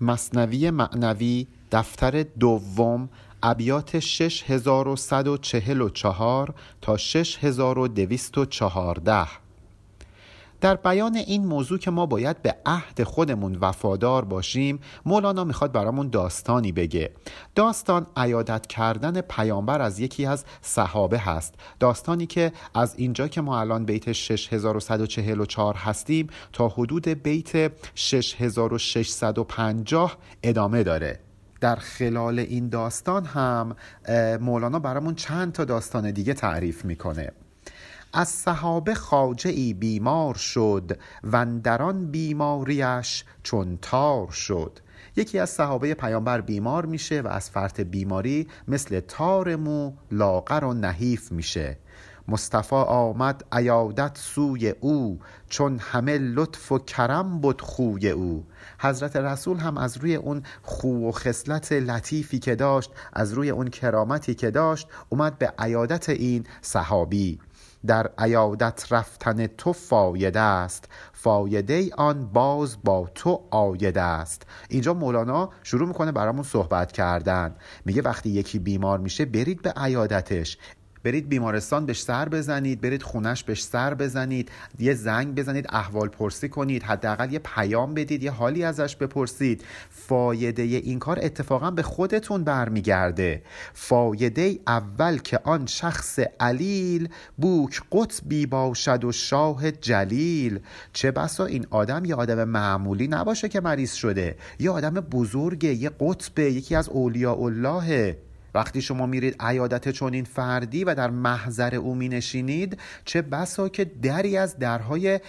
مصنوی معنوی دفتر دوم ابیات 6144 تا 6214 در بیان این موضوع که ما باید به عهد خودمون وفادار باشیم مولانا می‌خواد برامون داستانی بگه. داستان عیادت کردن پیامبر از یکی از صحابه هست. داستانی که از اینجا که ما الان بیت 6144 هستیم تا حدود بیت 6650 ادامه داره. در خلال این داستان هم مولانا برامون چند تا داستان دیگه تعریف می‌کنه. از صحابه خاجه ای بیمار شد و بیماریش چون تار شد. یکی از صحابه پیامبر بیمار میشه و از فرط بیماری مثل تار مو لاغر و نحیف میشه. مصطفی آمد عیادت سوی او چون همه لطف و کرم بود خوی او. حضرت رسول هم از روی اون خو و خصلت لطیفی که داشت از روی اون کرامتی که داشت اومد به عیادت این صحابی. در عیادت رفتن تو فایده است. فایده آن باز با تو آیده است. اینجا مولانا شروع می‌کنه برامون صحبت کردن. میگه وقتی یکی بیمار میشه برید به عیادتش. برید بیمارستان بهش سر بزنید برید خونش بهش سر بزنید یه زنگ بزنید احوال پرسی کنید حداقل یه پیام بدید یه حالی ازش بپرسید. فایده این کار اتفاقا به خودتون برمیگرده. فایده اول که آن شخص علیل بوک قطبی باشد و شاه جلیل. چه بسا این آدم یه آدم معمولی نباشه که مریض شده. یه آدم بزرگه یه قطبه یکی از اولیاء اللهه وقتی شما میرید عیادت چنین فردی و در محضر او می نشینید چه بسا که دری از درهای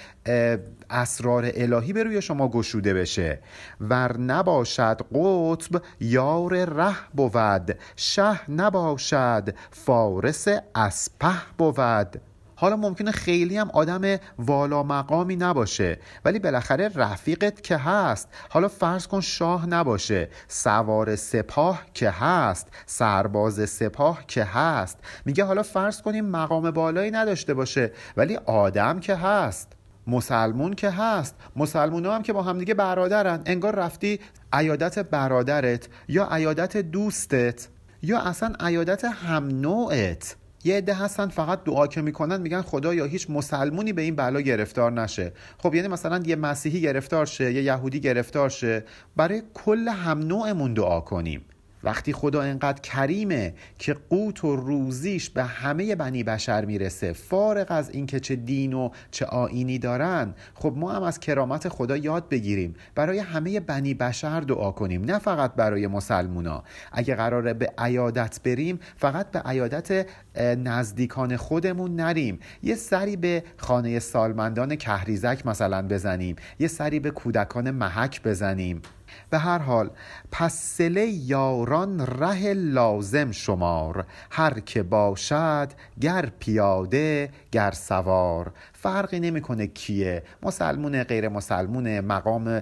اسرار الهی به روی شما گشوده بشه. ور نباشد قطب یار ره بود شه نباشد فارس اسپه بود. حالا ممکنه خیلی هم آدم والا مقامی نباشه ولی بالاخره رفیقت که هست. حالا فرض کن شاه نباشه سوار سپاه که هست سرباز سپاه که هست. میگه حالا فرض کنیم مقام بالایی نداشته باشه ولی آدم که هست مسلمون که هست. مسلمون هم که با همدیگه برادرن. انگار رفتی عیادت برادرت یا عیادت دوستت یا اصلا عیادت هم نوعت یه عده هستن فقط دعا که می‌کنن میگن خدا یا هیچ مسلمونی به این بلا گرفتار نشه. خب یعنی مثلا یه مسیحی گرفتار شه یه یهودی گرفتار شه برای کل هم نوعمون دعا کنیم. وقتی خدا انقدر کریمه که قوت و روزیش به همه بنی بشر می‌رسه فارغ از اینکه چه دین و چه آینی دارن خب ما هم از کرامت خدا یاد بگیریم. برای همه بنی بشر دعا کنیم نه فقط برای مسلمونا. اگه قراره به عیادت بریم فقط به عیادت نزدیکان خودمون نریم. یه سری به خانه سالمندان کهریزک مثلا بزنیم. یه سری به کودکان محک بزنیم. به هر حال پس سله یاران ره لازم شمار. هر که باشد گر پیاده گر سوار. فرقی نمی‌کنه کیه. مسلمون غیر مسلمون مقام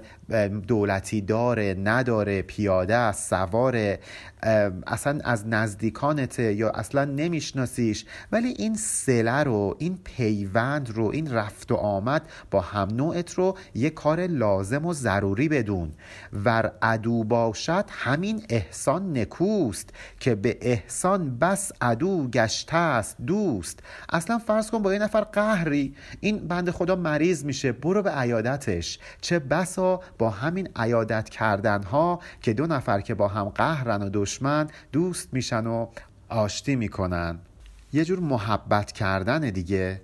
دولتی داره نداره پیاده سوار اصلا از نزدیکانته یا اصلا نمیشناسیش. ولی این سله رو این پیوند رو این رفت و آمد با هم نوعت رو یه کار لازم و ضروری بدون. ور عدو باشد همین احسان نکوست که به احسان بس عدو گشته است دوست. اصلا فرض کن با یه نفر قهری این بند خدا مریض میشه برو به عیادتش. چه بسا با همین عیادت کردن ها که دو نفر که با هم قهرن و دشمن دوست میشن و آشتی می‌کنن. یه جور محبت کردن دیگه.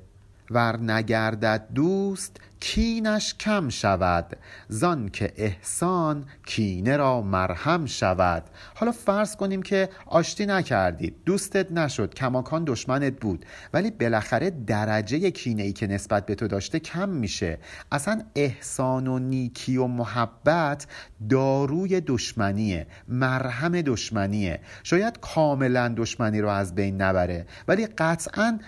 ور نگردد دوست کینش کم شود زان که احسان کینه را مرهم شود. حالا فرض کنیم که آشتی نکردید دوستت نشد کماکان دشمنت بود ولی بالاخره درجه کینه ای که نسبت به تو داشته کم میشه. اصلا احسان و نیکی و محبت داروی دشمنیه مرهم دشمنیه. شاید کاملا دشمنی رو از بین نبره ولی قطعا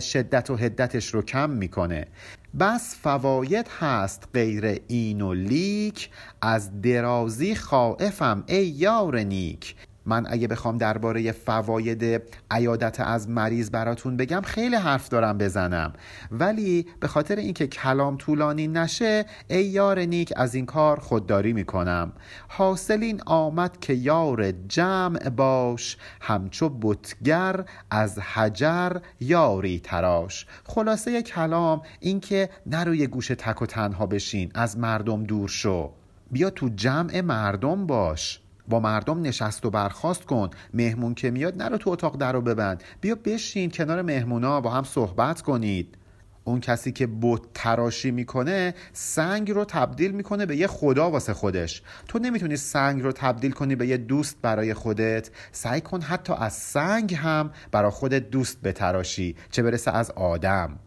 شدت و حدتش رو کم می‌کنه. بس فواید هست غیر این و لیک از درازی خائفم ای یار نیک. من اگه بخوام درباره فواید عیادت از مریض براتون بگم خیلی حرف دارم بزنم. ولی به خاطر اینکه کلام طولانی نشه ای یار نیک از این کار خودداری می‌کنم. حاصل این آمد که یار جمع باش همچو بتگر از حجر یاری تراش. خلاصه کلام اینکه نروی گوش تک و تنها بشین از مردم دور شو. بیا تو جمع مردم باش. با مردم نشست و برخواست کن. مهمون که میاد نرو تو اتاق در رو ببند. بیا بشین کنار مهمونا با هم صحبت کنید. اون کسی که بت تراشی می‌کنه سنگ رو تبدیل می‌کنه به یه خدا واسه خودش. تو نمی‌تونی سنگ رو تبدیل کنی به یه دوست برای خودت. سعی کن حتی از سنگ هم برای خودت دوست بتراشی چه برسه از آدم.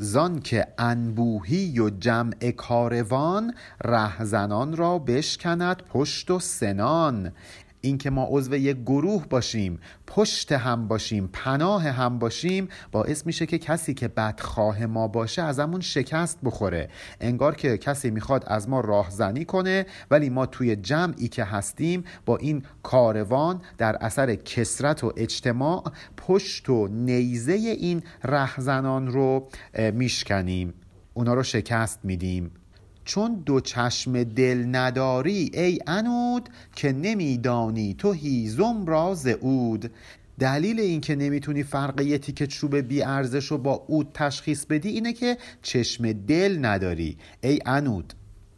زان که انبوهی و جمع کاروان رهزنان را بشکند پشت و سنان. اینکه ما عضو یک گروه باشیم پشت هم باشیم پناه هم باشیم باعث میشه که کسی که بدخواه ما باشه ازمون شکست بخوره. انگار که کسی می‌خواد از ما راهزنی کنه ولی ما توی جمعی که هستیم با این کاروان در اثر کسرت و اجتماع پشت و نیزه این رهزنان رو میشکنیم. اونا رو شکست میدیم. چون دو چشم دل نداری ای انود که نمیدانی تو هیزم راز اود دلیل اینکه نمی‌تونی فرق یه تیکه چوب بی ارزش رو با اود تشخیص بدی اینه که چشم دل نداری. ای انود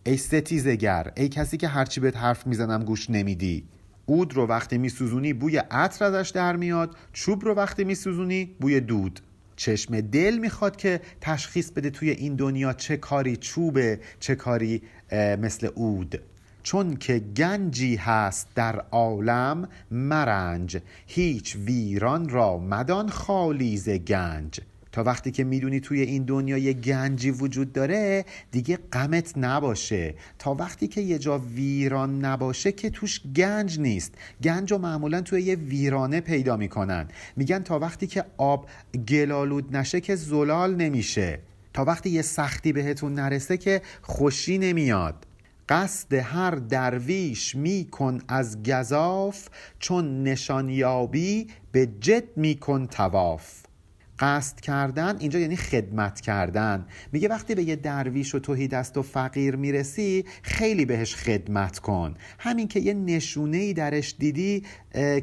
ای ستیزگر ای کسی که هرچی بهت حرف می‌زنم گوش نمیدی. اود رو وقتی میسوزونی بوی عطر ازش در میاد. چوب رو وقتی میسوزونی بوی دود. چشم دل می‌خواد که تشخیص بده توی این دنیا چه کاری چوبه چه کاری مثل اود چون که گنجی هست در عالم مرنج هیچ ویران را مدان خالی ز گنج. تا وقتی که می‌دونی توی این دنیا یه گنجی وجود داره دیگه غمت نباشه. تا وقتی که یه جا ویران نباشه که توش گنج نیست. گنج رو معمولا توی یه ویرانه پیدا می‌کنن. میگن تا وقتی که آب گلالود نشه که زلال نمیشه. تا وقتی یه سختی بهتون نرسه که خوشی نمیاد. قصد هر درویش می کن از گذاف چون نشانیابی به جد می کن تواف. قصد کردن اینجا یعنی خدمت کردن. میگه وقتی به یه درویش و توهی دست و فقیر می‌رسی خیلی بهش خدمت کن. همین که یه نشونه ای درش دیدی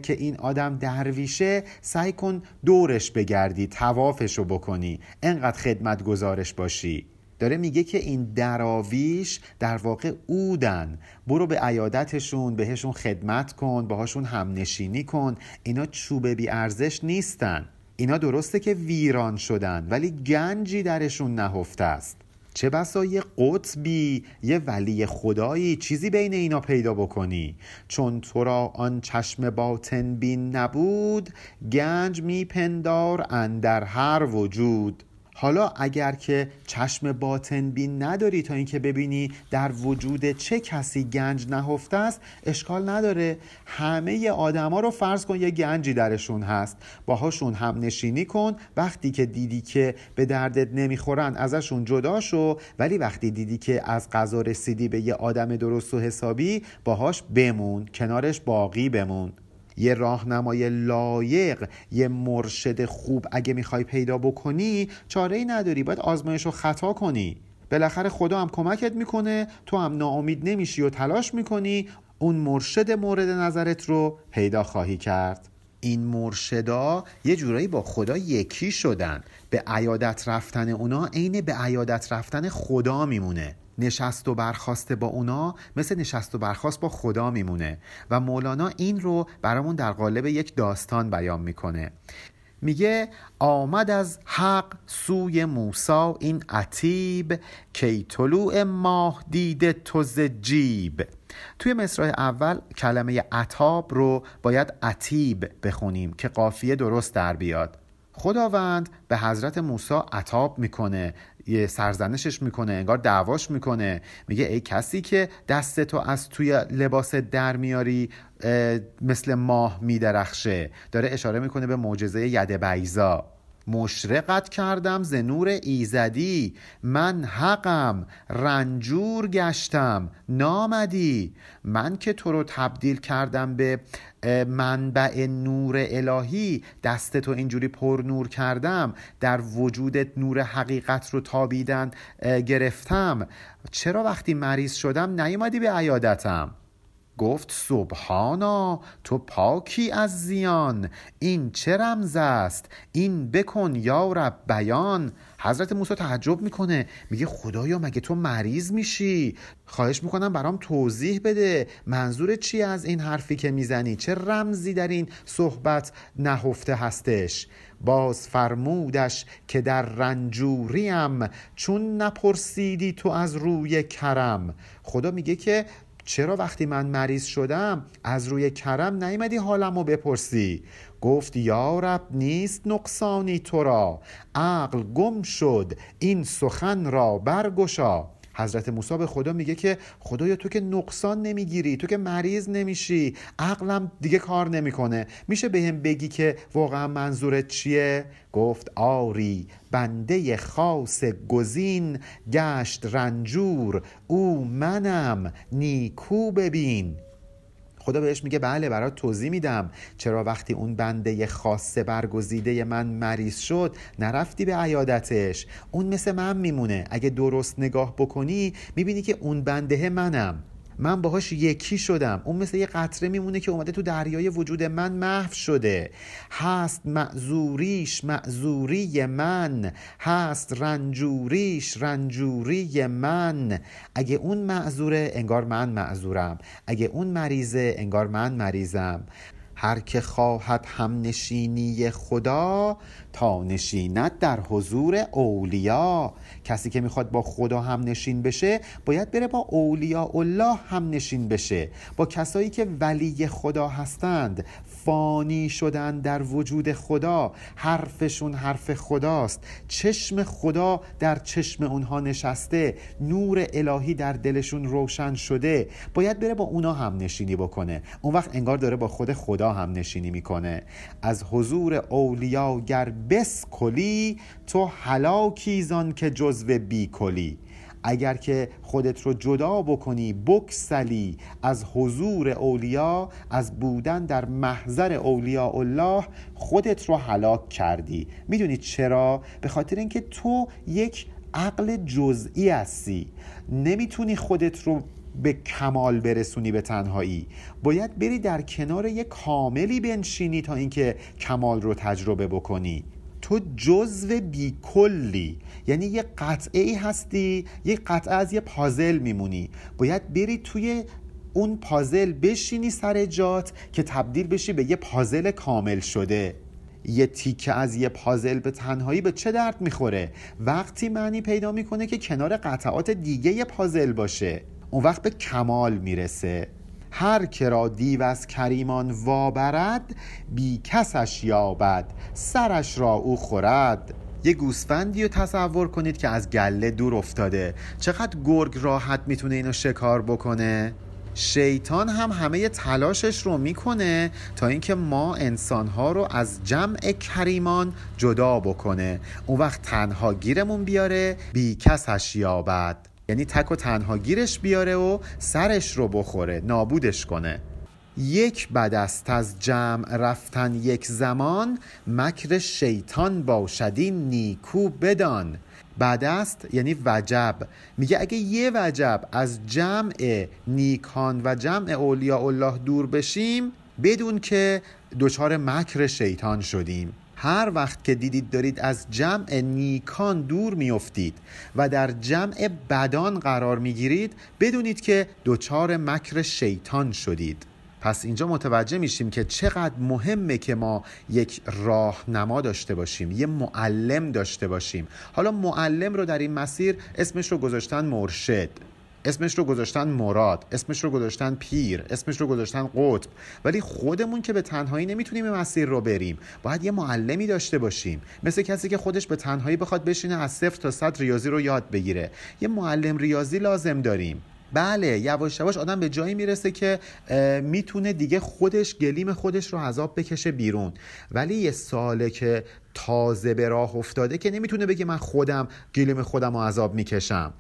که این آدم درویشه سعی کن دورش بگردی توافش رو بکنی. انقدر خدمت گزارش باشی. داره میگه که این دراویش در واقع اودن. برو به عیادتشون بهشون خدمت کن باهاشون همنشینی کن. اینا چوب بی ارزش نیستن. اینا درسته که ویران شدن ولی گنجی درشون نهفته است. چه بسا یه قطبی یه ولی خدایی چیزی بین اینا پیدا بکنی. چون تو را آن چشم باطن بین نبود گنج میپندار اندر هر وجود. حالا اگر که چشم باطن بین نداری تا اینکه ببینی در وجود چه کسی گنج نهفته است اشکال نداره. همه آدما رو فرض کن یه گنجی درشون هست. باهاشون هم نشینی کن. وقتی که دیدی که به دردت نمی‌خورن ازشون جدا شو. ولی وقتی دیدی که از غذا رسیدی به یه آدم درست و حسابی باهاش بمون. کنارش باقی بمون. یه راهنمای لایق یه مرشد خوب اگه می‌خوای پیدا بکنی چاره ای نداری باید آزمایش رو خطا کنی. بالاخره خدا هم کمکت می‌کنه تو هم ناامید نمیشی و تلاش می‌کنی اون مرشد مورد نظرت رو پیدا خواهی کرد. این مرشدا یه جورایی با خدا یکی شدن. به عیادت رفتن اونا عین به عیادت رفتن خدا میمونه. نشست و برخواسته با اونا مثل نشست و برخواست با خدا میمونه و مولانا این رو برامون در قالب یک داستان بیان می‌کنه. میگه آمد از حق سوی موسا این عتیب کی طلوع ماه دیده تو جیب. توی مصرع اول کلمه عتاب رو باید عتیب بخونیم که قافیه درست در بیاد. خداوند به حضرت موسی عتاب می‌کنه یه سرزنشش می‌کنه انگار دعواش می‌کنه. میگه ای کسی که دست تو از توی لباس در میاری مثل ماه میدرخشه. داره اشاره می‌کنه به معجزه ید بیزا مشرقت کردم ز نور ایزدی. من حقم رنجور گشتم. نامدی. من که تو رو تبدیل کردم به منبع نور الهی. دست تو اینجوری پر نور کردم. در وجودت نور حقیقت رو تابیدن گرفتم. چرا وقتی مریض شدم نیومدی به عیادتم؟ گفت سبحانا تو پاکی از زیان این چه رمز است؟ این بکن یا رب بیان. حضرت موسی تعجب می‌کنه میگه خدایا مگه تو مریض میشی؟ خواهش می‌کنم برام توضیح بده منظور چی از این حرفی که می‌زنی؟ چه رمزی در این صحبت نهفته هستش؟ باز فرمودش که در رنجوریم چون نپرسیدی تو از روی کرم. خدا میگه که چرا وقتی من مریض شدم از روی کرم نیمدی حالم رو بپرسی؟ گفت یا رب نیست نقصانی تو را. عقل گم شد این سخن را برگشا. حضرت موسی به خدا میگه که خدایا تو که نقصان نمی‌گیری تو که مریض نمیشی عقلم دیگه کار نمی‌کنه. میشه به هم بگی که واقعا منظورت چیه؟ گفت آری بنده خاص گزین گشت رنجور او منم نیکو ببین. خدا بهش میگه بله برات توضیح میدم. چرا وقتی اون بنده خاص برگزیده من مریض شد نرفتی به عیادتش؟ اون مثل من میمونه. اگه درست نگاه بکنی می‌بینی که اون بنده منم. من باهاش یکی شدم. اون مثل یه قطره میمونه که اومده تو دریای وجود من محو شده. هست معذوریش معذوری من. هست رنجوریش رنجوری من. اگه اون معذوره انگار من معذورم. اگه اون مریضه انگار من مریضم. هر که خواهد هم نشینی خدا تا نشیند در حضور اولیا. کسی که می‌خواد با خدا هم نشین بشه باید بره با اولیا الله هم نشین بشه. با کسایی که ولی خدا هستند فانی شدن در وجود خدا حرفشون حرف خداست. چشم خدا در چشم اونها نشسته نور الهی در دلشون روشن شده. باید بره با اونا هم نشینی بکنه. اون وقت انگار داره با خود خدا هم نشینی می‌کنه. از حضور اولیا گر کلی تو هلاکی زان که جزو بی کلی. اگر که خودت رو جدا بکنی بکسلی از حضور اولیا از بودن در محضر اولیاء الله خودت رو هلاک کردی. می‌دونی چرا؟ به خاطر اینکه تو یک عقل جزئی هستی. نمی‌تونی خودت رو به کمال برسونی به تنهایی. باید بری در کنار یک کاملی بنشینی تا اینکه کمال رو تجربه بکنی. تو جزو بیکلی. یعنی یه قطعه ای هستی یه قطعه از یه پازل میمونی. باید بری توی اون پازل بشینی سر جات که تبدیل بشی به یه پازل کامل شده. یه تیکه از یه پازل به تنهایی به چه درد می‌خوره؟ وقتی معنی پیدا می‌کنه که کنار قطعات دیگه یه پازل باشه اون وقت به کمال می‌رسه. هر که را دیو از کریمان وابرد بی کسش یابد سرش را او خورد. یه گوسفندی رو تصور کنید که از گله دور افتاده. چقدر گرگ راحت می‌تونه اینو شکار بکنه؟ شیطان هم همه تلاشش رو می‌کنه تا اینکه ما انسانها رو از جمع کریمان جدا بکنه. اون وقت تنها گیرمون بیاره بی کسش یابد. یعنی تک و تنها گیرش بیاره و سرش رو بخوره نابودش کنه. یک بدست از جمع رفتن یک زمان مکر شیطان باشدی نیکو بدان. بدست یعنی وجب. میگه اگه یه وجب از جمع نیکان و جمع اولیاء الله دور بشیم بدون که دچار مکر شیطان شدیم. هر وقت که دیدید دارید از جمع نیکان دور میافتید و در جمع بدان قرار می‌گیرید بدونید که دچار مکر شیطان شدید. پس اینجا متوجه میشیم که چقدر مهمه که ما یک راهنما داشته باشیم یه معلم داشته باشیم. حالا معلم رو در این مسیر اسمش رو گذاشتن مرشد اسمش رو گذاشتن مراد اسمش رو گذاشتن پیر اسمش رو گذاشتن قطب. ولی خودمون که به تنهایی نمی‌تونیم این مسیر رو بریم. باید یه معلمی داشته باشیم. مثل کسی که خودش به تنهایی بخواد بشینه از صفر تا صد ریاضی رو یاد بگیره. یه معلم ریاضی لازم داریم. بله یواش یواش آدم به جایی می‌رسه که می‌تونه دیگه خودش گلیم خودش رو عذاب بکشه بیرون. ولی یه ساله که تازه به راه افتاده که نمی‌تونه بگه من خودم گلیم خودم رو عذاب می‌کشم.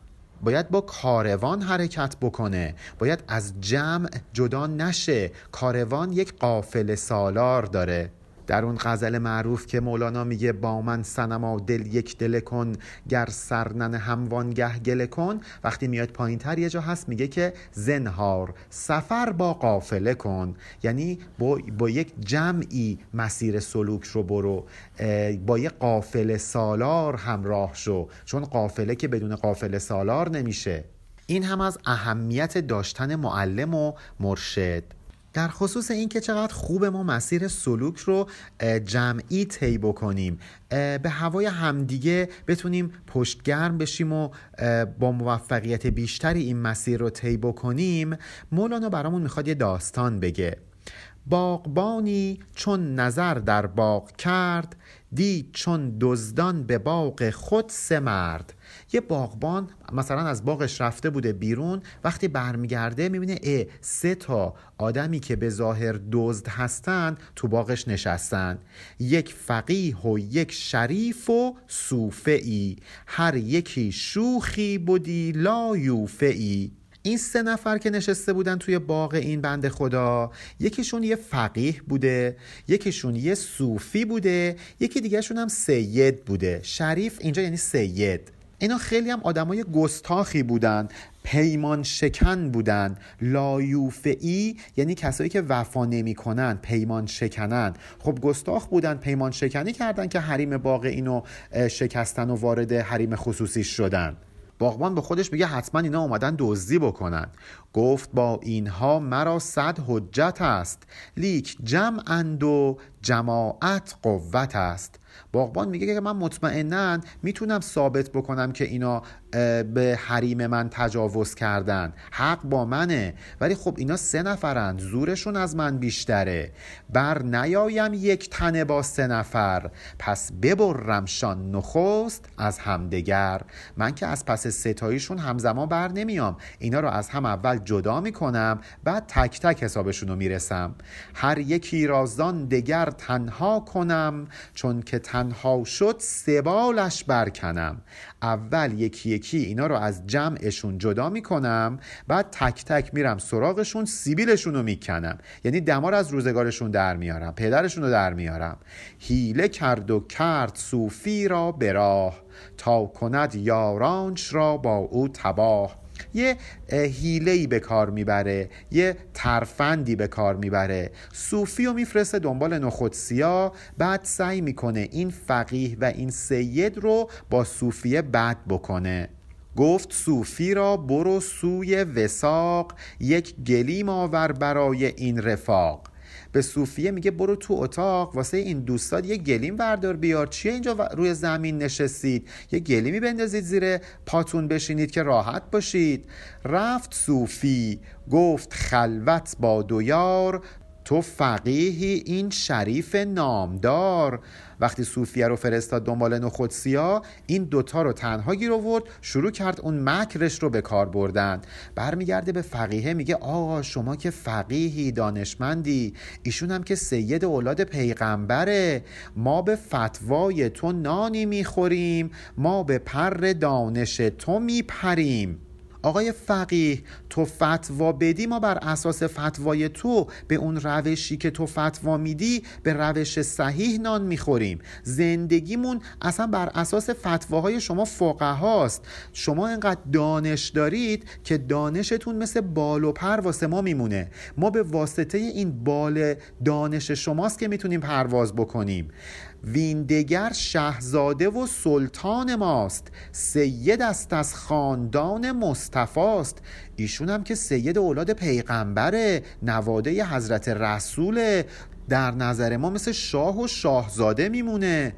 باید با کاروان حرکت بکنه. باید از جمع جدا نشه. کاروان یک قافل سالار داره. در اون غزل معروف که مولانا میگه با من سنما دل یک دل کن گر سرنن هموانگه گله کن. وقتی میاد پایین تر یه جا هست میگه که زنهار سفر با قافله کن. یعنی با, با یک جمعی مسیر سلوک رو برو با یه قافل سالار همراه شو. چون قافله که بدون قافل سالار نمیشه. این هم از اهمیت داشتن معلم و مرشد. در خصوص این که چقدر خوب ما مسیر سلوک رو جمعی طی بکنیم به هوای همدیگه بتونیم پشتگرم بشیم و با موفقیت بیشتری این مسیر رو طی بکنیم مولانا برامون می‌خواد یه داستان بگه. باغبانی چون نظر در باغ کرد دید چون دزدان به باغ خود سه مرد. یه باغبان مثلا از باغش رفته بوده بیرون وقتی برمیگرده می‌بینه اه سه تا آدمی که به ظاهر دزد هستند تو باغش نشستن. یک فقیه و یک شریف و صوفه ای هر یکی شوخی بودی لا یوفه ای این سه نفر که نشسته بودن توی باغ این بند خدا یکیشون یه فقیه بوده یکیشون یه صوفی بوده یکی دیگهشون هم سید بوده. شریف اینجا یعنی سید. اینا خیلی هم آدمای گستاخی بودن پیمان شکن بودن. لایوفعی یعنی کسایی که وفا نمی‌کنن پیمان شکنن. خب گستاخ بودن پیمان شکنی کردن که حریم باغ اینو شکستن و وارد حریم خصوصیش شدن. باغبان به خودش میگه حتما اینا اومدن دزدی بکنن. گفت با اینها مرا صد حجت است. لیک جمعند و جماعت قوت است. باغبان میگه که من مطمئنا می‌تونم ثابت بکنم که اینا به حریم من تجاوز کردن. حق با منه. ولی خب اینا سه نفرند زورشون از من بیشتره. بر نیایم یک تنه با سه نفر. پس ببرمشان نخست از همدگر من که از پس ستاییشون همزمان بر نمیام. اینا رو از هم اول جدا می‌کنم بعد تک تک حسابشون رو می‌رسم. هر یکی رازان دگر تنها کنم چون که تنها شد سبالش برکنم. اول یکی یکی اینا رو از جمعشون جدا می‌کنم بعد تک تک میرم سراغشون سیبیلشون رو می‌کنم. یعنی دمار از روزگارشون در میارم پدرشون رو در میارم. هیله کرد و کرد صوفی را به راه تا کند یارانش را با او تباه. یه هیلهی به کار می‌بره یه ترفندی به کار می‌بره. صوفی رو میفرسته دنبال نخودسیا بعد سعی می‌کنه این فقیه و این سید رو با صوفیه بد بکنه. گفت صوفی را برو سوی وساق یک گلیم آور برای این رفاق. به صوفیه میگه برو تو اتاق واسه این دوستات یه گلیم بردار بیار. چیه اینجا روی زمین نشستید؟ یه گلیمی بندازید زیر پاتون بشینید که راحت باشید. رفت صوفی گفت خلوت با دویار تو فقیهی این شریف نامدار. وقتی صوفیه رو فرستاد دنبال نخودسیا این دوتا رو تنها گیر آورد شروع کرد اون مکرش رو به کار بردن. برمیگرده به فقیهه میگه آقا شما که فقیهی دانشمندی ایشون هم که سید اولاد پیغمبره. ما به فتوای تو نانی می‌خوریم ما به پر دانش تو میپریم. آقای فقیه تو فتوا بدی ما بر اساس فتوای تو به اون روشی که تو فتوا میدی به روش صحیح نان می‌خوریم. زندگیمون اصلا بر اساس فتواهای شما فقهاست. شما انقدر دانش دارید که دانشتون مثل بال و پر واسه ما میمونه. ما به واسطه این بال دانش شماست که می‌تونیم پرواز بکنیم. ویندگر شهزاده و سلطان ماست. سید است از خاندان مصطفاست ایشون هم که سید اولاد پیغمبره نواده حضرت رسوله. در نظر ما مثل شاه و شاهزاده میمونه.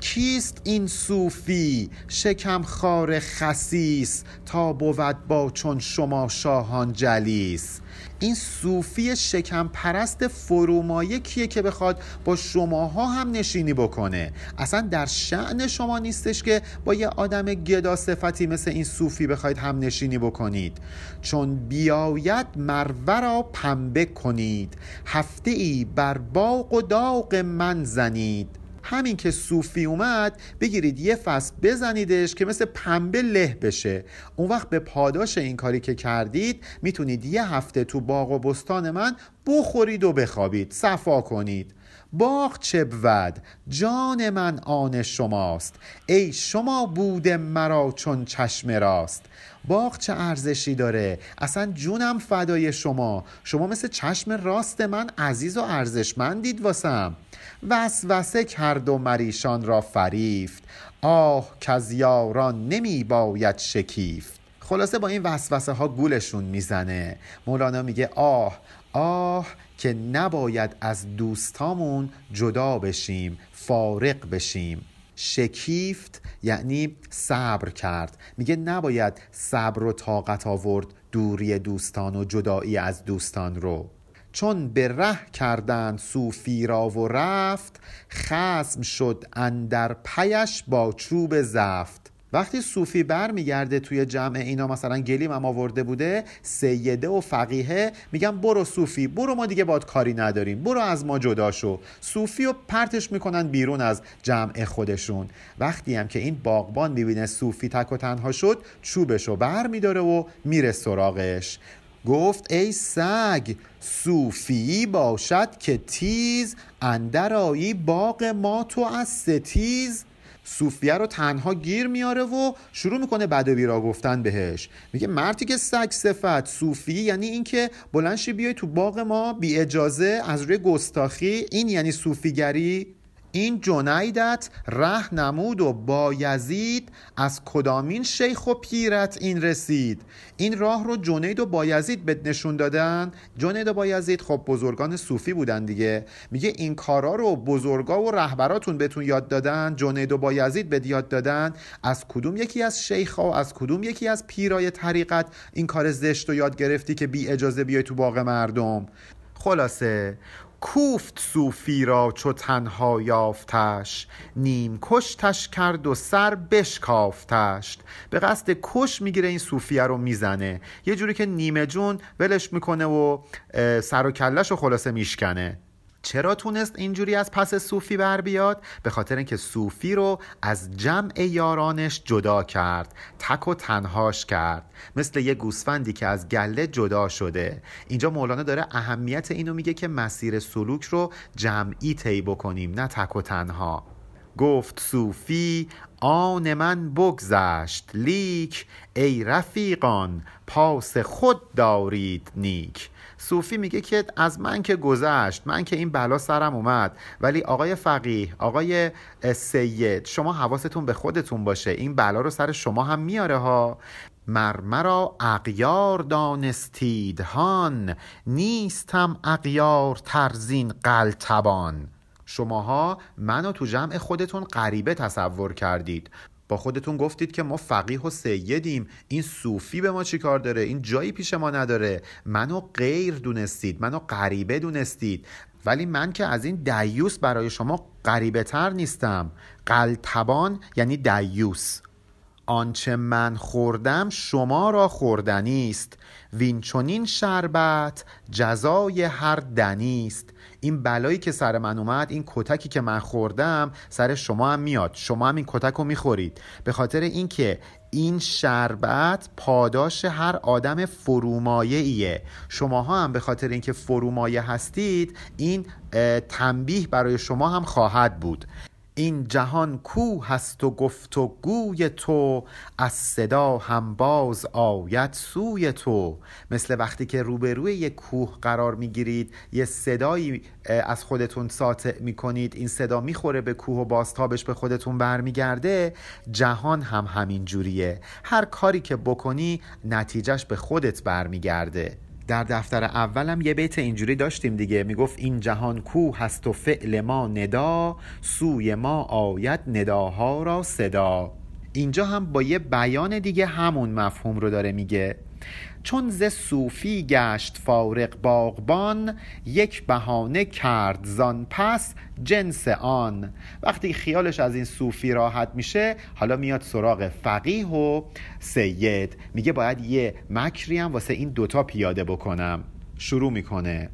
کیست این صوفی؟ شکم خار خسیس. تا بود با چون شما شاهان جلیس. این صوفی شکم پرست فرومایه کیه که بخواد با شماها هم نشینی بکنه؟ اصلا در شعن شما نیستش که با یه آدم گدا صفتی مثل این صوفی بخواید هم نشینی بکنید. چون بیاید مروه را پنبه کنید. هفته ای بر باغ و داغ من زنید. همین که صوفی اومد بگیرید یه فصل بزنیدش که مثل پنبه له بشه. اون وقت به پاداش این کاری که کردید می‌تونید یه هفته تو باغ و بستان من بخورید و بخوابید. صفا کنید. باغ چه بود؟ جان من آن شماست. ای شما بود مرا چون چشم راست. باغ چه ارزشی داره؟ اصلا جونم فدای شما. شما مثل چشم راست من عزیز و ارزشمندید واسم. وسوسه کرد و مریشان را فریفت. آه که از یاران نمی باید شکیفت. خلاصه با این وسوسه ها گولشون می‌زنه. مولانا میگه آه آه که نباید از دوستامون جدا بشیم فارق بشیم. شکیفت یعنی صبر کرد. میگه نباید صبر و طاقت آورد دوری دوستان و جدایی از دوستان رو. چون به ره کردند صوفی را و رفت خسم شد اندر پیش با چوب زفت. وقتی صوفی بر میگرده توی جمع اینا مثلا گلیم هم آورده بوده سیده و فقیهه میگن برو صوفی برو ما دیگه باد کاری نداریم برو از ما جدا شو. صوفی و پرتش می‌کنن بیرون از جمع خودشون. وقتی هم که این باغبان می‌بینه صوفی تک و تنها شد چوبشو بر میداره و میره سراغش. گفت ای سگ صوفی باشد که تیز اندرایی باغ ما تو از ستیز. صوفیه رو تنها گیر میاره و شروع می‌کنه بد و بیرا گفتن بهش. میگه مردی که سگ صفت صوفی یعنی اینکه بلنشی بیای تو باغ ما بی اجازه از روی گستاخی. این یعنی صوفیگری. این جنیدت ره نمود و بایزید از کدامین شیخ و پیرت این رسید؟ این راه رو جنید و بایزید به نشون دادن؟ جنید و بایزید خب بزرگان صوفی بودن دیگه. میگه این کارا رو بزرگا و رهبراتون بهتون یاد دادن جنید و بایزید به یاد دادن؟ از کدوم یکی از شیخ و از کدوم یکی از پیرای طریقت این کار زشت و یاد گرفتی که بی اجازه بیای تو باغ مردم؟ خلاصه کوفت صوفی را چو تنها یافتش نیم کشتش کرد و سر بشکافتش به قصد کش می‌گیره این صوفیه رو می‌زنه. یه جوری که نیمه جون ولش می‌کنه و سر و کلش رو خلاصه میشکنه. چرا تونست اینجوری از پس صوفی بر بیاد؟ به خاطر اینکه صوفی رو از جمع یارانش جدا کرد تک و تنهاش کرد. مثل یه گوسفندی که از گله جدا شده. اینجا مولانا داره اهمیت اینو میگه که مسیر سلوک رو جمعی طی بکنیم نه تک و تنها. گفت صوفی آن من بگذشت. لیک ای رفیقان پاس خود دارید نیک. صوفی میگه که از من که گذشت من که این بلا سرم اومد. ولی آقای فقیه آقای سید شما حواستون به خودتون باشه. این بلا رو سر شما هم میاره ها. مرمرا اقیار دانستید هان نیستم اقیار ترزین قلتبان. شماها منو تو جمع خودتون غریبه تصور کردید. با خودتون گفتید که ما فقیه و سیدیم. این صوفی به ما چی کار داره؟ این جایی پیش ما نداره. منو غیر دونستید منو غریبه دونستید. ولی من که از این دیوس برای شما غریبه تر نیستم. قلتبان یعنی دیوس. آنچه من خوردم شما را خوردنی است. وین چنین شربت جزای هر دنی است. این بلایی که سر من اومد این کتکی که من خوردم سر شما هم میاد. شما هم این کتک رو می‌خورید. به خاطر اینکه این شربت پاداش هر آدم فرومایه ایه شماها هم به خاطر اینکه فرومایه هستید این تنبیه برای شما هم خواهد بود. این جهان کو هست و گفت و گوی تو از صدا هم باز آید سوی تو. مثل وقتی که روبروی یک کوه قرار می‌گیرید یه صدایی از خودتون ساطع می‌کنید. این صدا می‌خوره به کوه و بازتابش به خودتون برمیگرده. جهان هم همین جوریه. هر کاری که بکنی نتیجهش به خودت برمیگرده. در دفتر اولم یه بیت اینجوری داشتیم دیگه. می‌گفت این جهان کو هست و فعل ما ندا سوی ما آید نداها را صدا. اینجا هم با یه بیان دیگه همون مفهوم رو داره میگه. چون ز صوفی گشت فارغ باغبان یک بهانه کرد زان پس جنس آن. وقتی خیالش از این صوفی راحت میشه حالا میاد سراغ فقیه و سید. میگه باید یه مکری هم واسه این دوتا پیاده بکنم. شروع می‌کنه.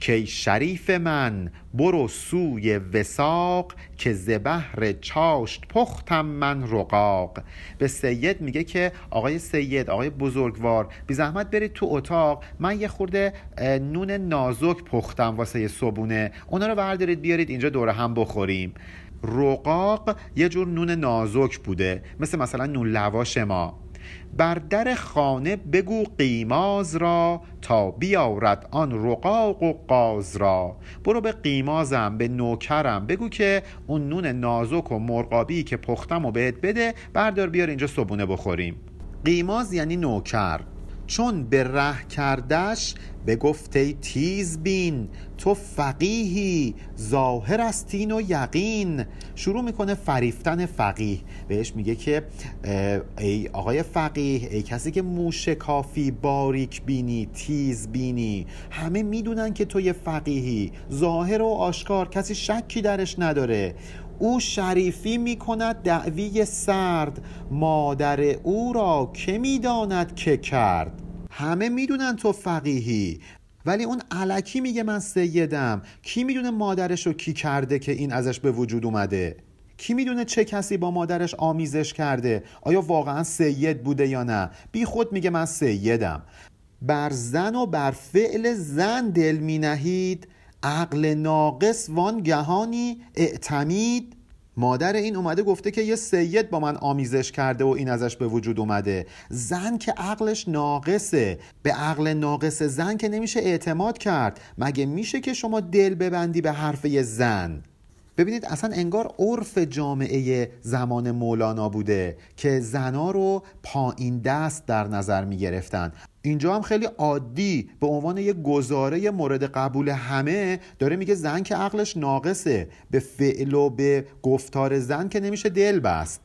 کی شریف من برو سوی وساق که زبهر چاشت پختم من رقاق. به سید میگه که آقای سید آقای بزرگوار بی زحمت برید تو اتاق. من یه خورده نون نازک پختم واسه صبونه اونا رو بردارید بیارید اینجا دور هم بخوریم. رقاق یه جور نون نازک بوده. مثل مثلا نون لواش ما. بر در خانه بگو قیماز را تا بیارد آن رقاق و قاز را. برو به قیمازم به نوکرم. بگو که اون نون نازک و مرغابی که پختم و بهت بده بردار بیار اینجا صبونه بخوریم. قیماز یعنی نوکر. چون به ره کردش به گفته تیز بین تو فقیهی ظاهر استین و یقین. شروع می‌کنه فریفتن فقیه. بهش میگه که ای آقای فقیه ای کسی که موشکافی باریک بینی تیز بینی. همه می‌دونن که تو یه فقیهی. ظاهر و آشکار کسی شکی درش نداره. او شریفی می کند دعوی سرد. مادر او را که می‌داند که کرد. همه می‌دونن تو فقیهی. ولی اون علکی میگه من سیدم. کی می‌دونه مادرش رو کی کرده که این ازش به وجود اومده؟ کی می‌دونه چه کسی با مادرش آمیزش کرده؟ آیا واقعا سید بوده یا نه؟ بی خود میگه من سیدم. بر زن و بر فعل زن دل می نهید عقل ناقص وان گهانی اعتمید. مادر این اومده گفته که یه سید با من آمیزش کرده و این ازش به وجود اومده. زن که عقلش ناقصه. به عقل ناقص زن که نمیشه اعتماد کرد. مگه میشه که شما دل ببندی به حرف یه زن؟ ببینید اصلا انگار عرف جامعه زمان مولانا بوده که زنا رو پایین دست در نظر می گرفتن اینجا هم خیلی عادی به عنوان یه گزاره مورد قبول همه داره میگه زن که عقلش ناقصه به فعل و به گفتار زن که نمیشه دل بست.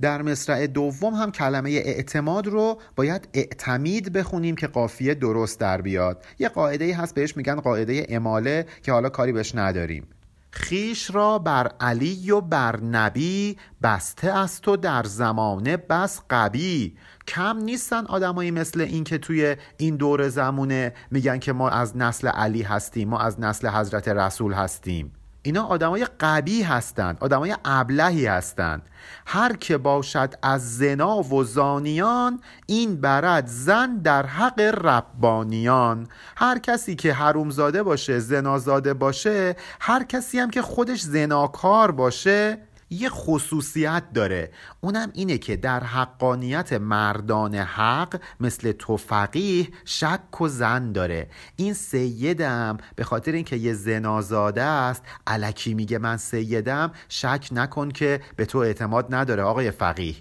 در مصرع دوم هم کلمه اعتماد رو باید اعتمید بخونیم که قافیه درست در بیاد. یه قاعده هست بهش میگن قاعده اماله که حالا کاری بهش نداریم. خیش را بر علی و بر نبی بسته است و در زمانه بس قبی کم نیستن آدمایی مثل این که توی این دور زمونه میگن که ما از نسل علی هستیم ما از نسل حضرت رسول هستیم. اینا آدمای قبی هستند آدمای ابلهی هستند. هر که باشد از زنا و زانیان این برد زن در حق ربانیان. هر کسی که حرومزاده باشه زنازاده باشه هر کسی هم که خودش زناکار باشه یه خصوصیت داره. اونم اینه که در حقانیت مردان حق مثل تو فقیه شک و زن داره. این سیدم به خاطر اینکه یه زنازاده است علکی میگه من سیدم شک نکن که به تو اعتماد نداره آقای فقیه.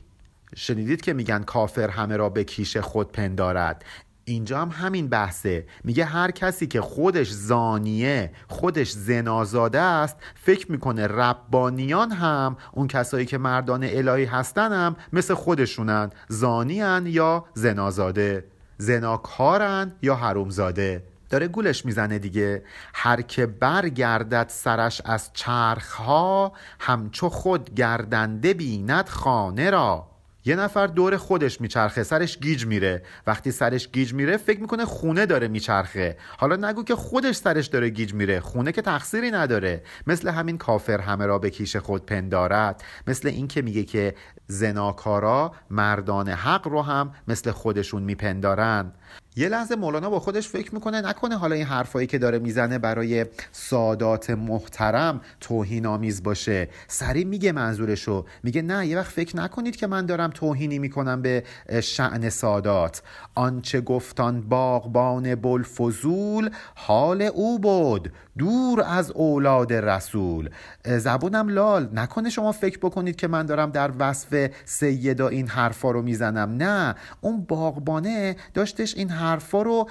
شنیدید که میگن کافر همه را به کیش خود پندارد. اینجا هم همین بحثه. میگه هر کسی که خودش زانیه خودش زنازاده است فکر می‌کنه ربانیان هم اون کسایی که مردان الهی هستن هم مثل خودشونن. زانیان یا زنازاده؟ زناکارن یا حرومزاده؟ داره گولش می‌زنه دیگه. هر که برگردد سرش از چرخها همچو خود گردنده بیند خانه را. یه نفر دور خودش میچرخه سرش گیج میره. وقتی سرش گیج میره فکر می‌کنه خونه داره میچرخه. حالا نگو که خودش سرش داره گیج میره. خونه که تقصیری نداره. مثل همین کافر همه را به کیش خود پندارد. مثل این که میگه که زناکارا مردان حق رو هم مثل خودشون میپندارن یه لحظه مولانا با خودش فکر می‌کنه نکنه حالا این حرفایی که داره می‌زنه برای سادات محترم توهین آمیز باشه. سریع میگه منظورشو. میگه نه یه وقت فکر نکنید که من دارم توهینی می‌کنم به شعن سادات. آنچه گفتان باغبان بلفزول حال او بود دور از اولاد رسول. زبونم لال. نکنه شما فکر بکنید که من دارم در وصف سیدا این حرفا رو می‌زنم. نه اون باغبانه داشتش این حرفا رو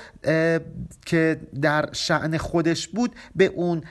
که در شعن خودش بود به اون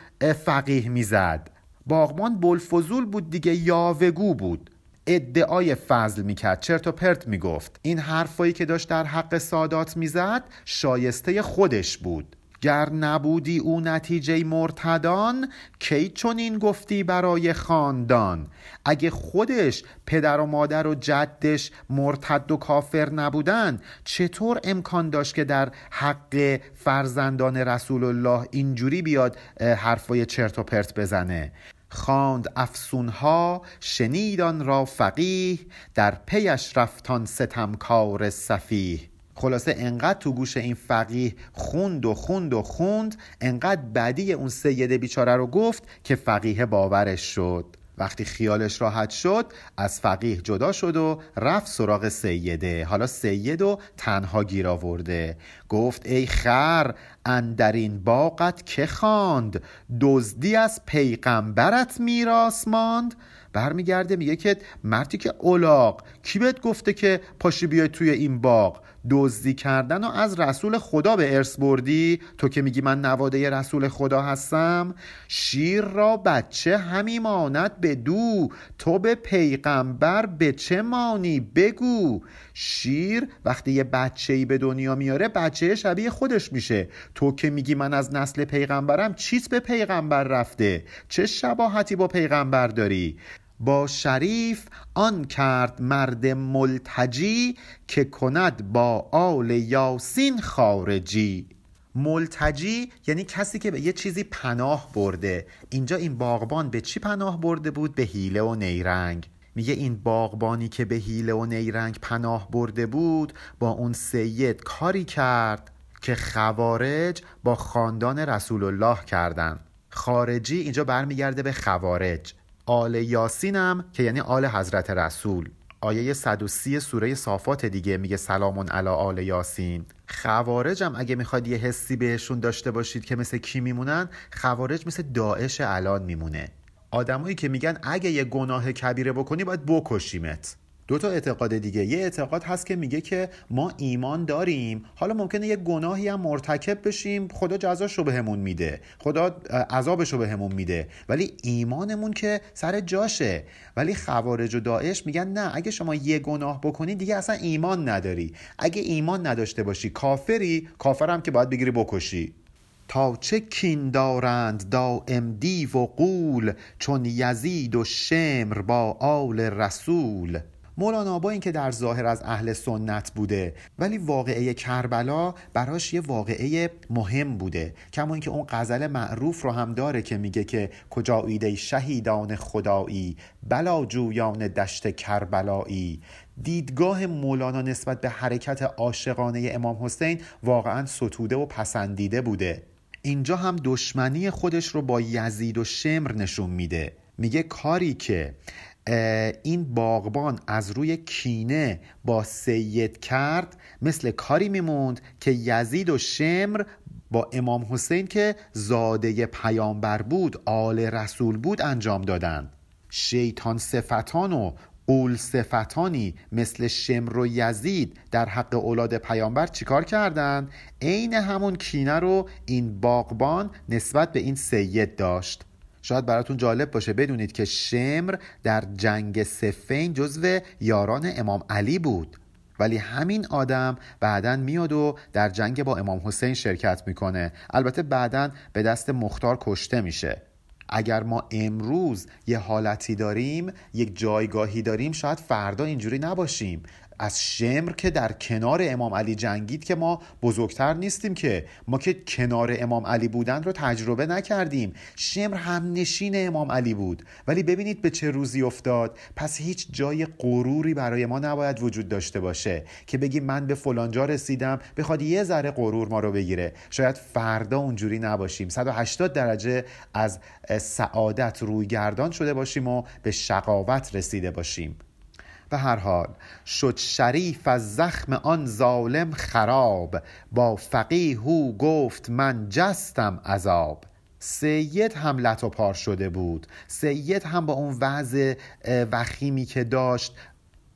فقیه می‌زد. باغبان بلفزول بود دیگه یاوگو بود. ادعای فضل می‌کرد. چرت و پرت می‌گفت. این حرفایی که داشت در حق سادات می‌زد شایسته خودش بود. گر نبودی او نتیجه مرتدان کی چون این گفتی برای خاندان؟ اگه خودش پدر و مادر و جدش مرتد و کافر نبودن چطور امکان داشت که در حق فرزندان رسول الله اینجوری بیاد حرفای چرت و پرت بزنه؟ خواند افسونها شنیدان را فقیه در پیش رفتان ستمکار صفیه خلاصه انقدر تو گوش این فقیه خوند و خوند و خوند انقدر بدی اون سید بیچاره رو گفت که فقیه باورش شد. وقتی خیالش راحت شد از فقیه جدا شد و رفت سراغ سیده. حالا سید و تنها گیر آورده. گفت ای خر اندر این باغت که خواند؟ دزدی از پیغمبرت میراث ماند برمیگرده میگه که مردی که اولاق کی بهت گفته که پاشی بیای توی این باغ؟ دزدی کردن و از رسول خدا به ارث بردی؟ تو که میگی من نواده رسول خدا هستم شیر را بچه همی ماند به دو تو به پیغمبر به چه مانی بگو. شیر وقتی یه بچه ای به دنیا میاره بچه شبیه خودش میشه. تو که میگی من از نسل پیغمبرم چیت به پیغمبر رفته؟ چه شباهتی با پیغمبر داری؟ با شریف آن کرد مرد ملتجی که کند با آل یاسین خارجی. ملتجی یعنی کسی که به یه چیزی پناه برده. اینجا این باغبان به چی پناه برده بود؟ به حیله و نیرنگ. میگه این باغبانی که به حیله و نیرنگ پناه برده بود با اون سید کاری کرد که خوارج با خاندان رسول الله کردن. خارجی اینجا برمیگرده به خوارج. آل یاسینم که یعنی آل حضرت رسول. آیه 130 سوره صافات دیگه میگه سلامون علی آل یاسین. خوارجم اگه می‌خواد یه حسی بهشون داشته باشید که مثل کی میمونن خوارج مثل داعش الان میمونه. آدمایی که میگن اگه یه گناه کبیره بکنی باید بکشیمت. دو تا اعتقاد دیگه. یه اعتقاد هست که میگه که ما ایمان داریم. حالا ممکنه یه گناهی هم مرتکب بشیم. خدا جزاش رو بهمون میده. خدا عذابش رو بهمون میده. ولی ایمانمون که سر جاشه. ولی خوارج و داعش میگن نه اگه شما یه گناه بکنی دیگه اصلا ایمان نداری. اگه ایمان نداشته باشی کافری کافرم که باید بگیری بکشی. تا چه کین دارند دائم دیو و قول چون یزید و شمر با آل رسول؟ مولانا با اینکه در ظاهر از اهل سنت بوده ولی واقعه کربلا براش یه واقعه مهم بوده. کما اینکه اون غزل معروف رو هم داره که میگه که کجا ایده شهیدان خدایی بلا جویان دشت کربلایی. دیدگاه مولانا نسبت به حرکت عاشقانه امام حسین واقعا ستوده و پسندیده بوده. اینجا هم دشمنی خودش رو با یزید و شمر نشون میده. میگه کاری که این باغبان از روی کینه با سید کرد مثل کاری میموند که یزید و شمر با امام حسین که زاده پیامبر بود آل رسول بود انجام دادن شیطان صفتان و قول صفتانی مثل شمر و یزید در حق اولاد پیامبر چیکار کردند؟ عین همون کینه رو این باغبان نسبت به این سید داشت. شاید براتون جالب باشه. بدونید که شمر در جنگ سفین جزو یاران امام علی بود. ولی همین آدم بعدا میاد و در جنگ با امام حسین شرکت می‌کنه. البته بعدا به دست مختار کشته میشه. اگر ما امروز یه حالتی داریم یک جایگاهی داریم شاید فردا اینجوری نباشیم. از شمر که در کنار امام علی جنگید که ما بزرگتر نیستیم که ما که کنار امام علی بودن رو تجربه نکردیم. شمر هم نشین امام علی بود. ولی ببینید به چه روزی افتاد. پس هیچ جای غروری برای ما نباید وجود داشته باشه که بگیم من به فلانجا رسیدم بخواد یه ذره غرور ما رو بگیره. شاید فردا اونجوری نباشیم. 180 درجه از سعادت روی گردان شده باشیم و به شقاوت رسیده باشیم. به هر حال شد شریف از زخم آن ظالم خراب. با فقیه او گفت من جستم عذاب. سید هم لط پار شده بود. سید هم با اون وضع وخیمی که داشت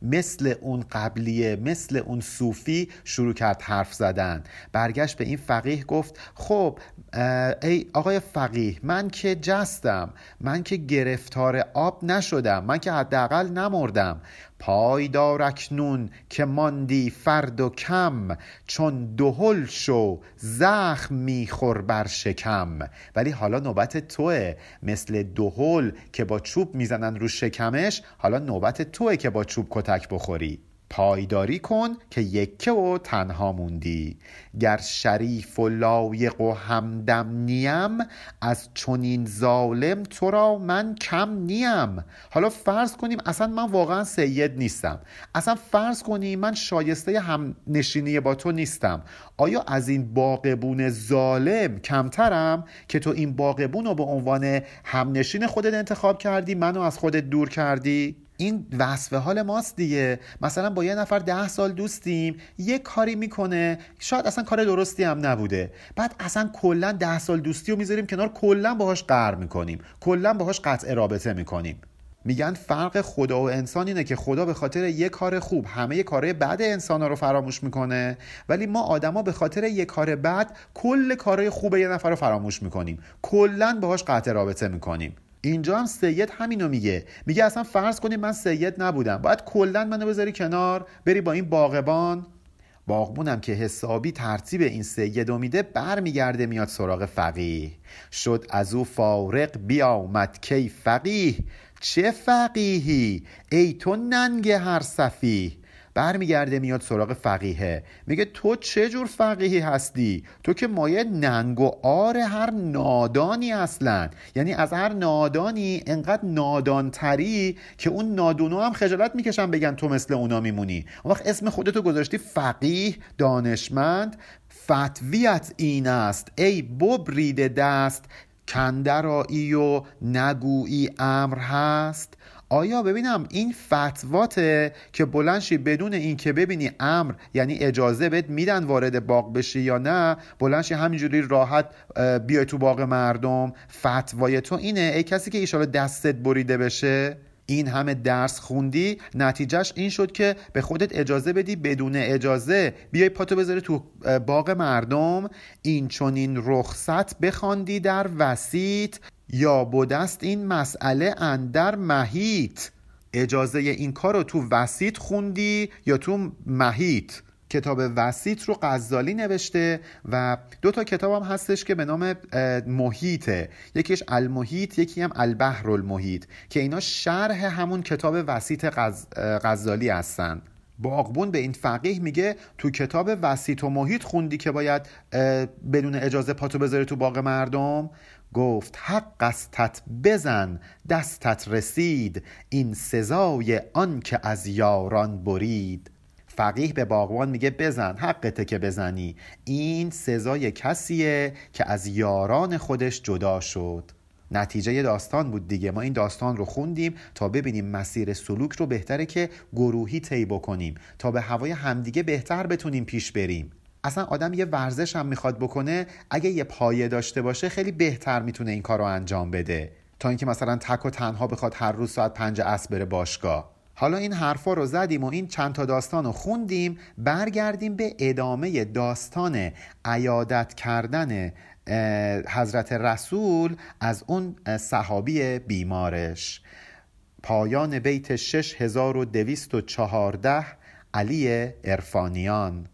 مثل اون قبلیه مثل اون صوفی شروع کرد حرف زدن. برگشت به این فقیه گفت خب ای آقای فقیه من که جستم من که گرفتار آب نشدم من که حداقل نمردم. پایدار اکنون که ماندی فرد و کم چون دهل شو زخم میخور بر شکم. ولی حالا نوبت توه مثل دهل که با چوب می‌زنن رو شکمش حالا نوبت توه که با چوب کتک بخوری. پایداری کن که یکه و تنها موندی. گر شریف و لایق و همدم نیم از چنین ظالم تو را من کم نیم. حالا فرض کنیم اصلا من واقعا سید نیستم. اصلا فرض کنیم من شایسته هم نشینی با تو نیستم. آیا از این باقبون ظالم کمترم که تو این باقبون رو به عنوان همنشین خودت انتخاب کردی منو از خودت دور کردی؟ این وصف حال ماست دیگه. مثلا با یه نفر ده سال دوستیم یه کاری می‌کنه. شاید اصلا کار درستی هم نبوده. بعد اصلا کلا ده سال دوستی رو می‌ذاریم کنار کلا باهاش قهر می‌کنیم. کلا باهاش قطع رابطه می‌کنیم. میگن فرق خدا و انسان اینه که خدا به خاطر یه کار خوب همه کارهای بد انسان رو فراموش می‌کنه ولی ما آدما به خاطر یه کار بد کل کارهای خوب یه نفر رو فراموش می‌کنیم. کلا باهاش قطع رابطه می‌کنیم. اینجا هم سید همینو میگه. میگه اصلا فرض کنیم من سید نبودم. باید کلا منو بذاری کنار بری با این باغبان. باغبونم که حسابی ترتیب این سید میده برمیگرده میاد سراغ فقیه. شد از او فارق بیامد کی فقیه؟ چه فقیهی؟ ای تو ننگ هر صفیه. برمیگرده میاد سراغ فقیهه میگه تو چه جور فقیهی هستی؟ تو که مایه ننگ و آر هر نادانی اصلا. یعنی از هر نادانی انقدر نادانتری که اون نادونو هم خجالت می‌کشن بگن تو مثل اونا میمونی. اون وقت اسم خودتو گذاشتی فقیه دانشمند. فتویت این است. ای ببریده دست کندرایی و نگویی امر هست. آیا ببینم این فتواته که بلنشی بدون اینکه ببینی امر یعنی اجازه بهت میدن وارد باغ بشی یا نه؟ بلنشی همینجوری راحت بیای تو باغ مردم. فتوای تو اینه. ای کسی که ایشالا دستت بریده بشه؟ این همه درس خوندی نتیجهش این شد که به خودت اجازه بدی بدون اجازه بیای پاتو بذاری تو باغ مردم این چونین رخصت بخواندی در وسیط یا بودست این مسئله اندر محیط. اجازه این کار رو تو وسیط خوندی یا تو محیط؟ کتاب وسیط رو غزالی نوشته و دو تا کتاب هم هستش که به نام محیطه. یکیش المحیط یکی هم البحر المحیط که اینا شرح همون کتاب وسیط غزالی هستن. باغبون به این فقیه میگه تو کتاب وسیط و محیط خوندی که باید بدون اجازه پاتو بذاری تو باغ مردم. گفت حق استت بزن دستت رسید این سزای آن که از یاران برید. فقیه به باغبان میگه بزن حقته که بزنی. این سزای کسیه که از یاران خودش جدا شد. نتیجه داستان بود دیگه. ما این داستان رو خوندیم تا ببینیم مسیر سلوک رو بهتره که گروهی طی بکنیم. تا به هوای همدیگه بهتر بتونیم پیش بریم. اصلا آدم یه ورزش هم می‌خواد بکنه. اگه یه پایه داشته باشه خیلی بهتر می‌تونه این کار رو انجام بده. تا اینکه مثلا تک و تنها بخواد هر روز ساعت پنج اسب بره باشگاه. حالا این حرفا رو زدیم و این چند تا داستان رو خوندیم برگردیم به ادامه داستان عیادت کردن حضرت رسول از اون صحابی بیمارش. پایان بیت 6214 علی ارفانیان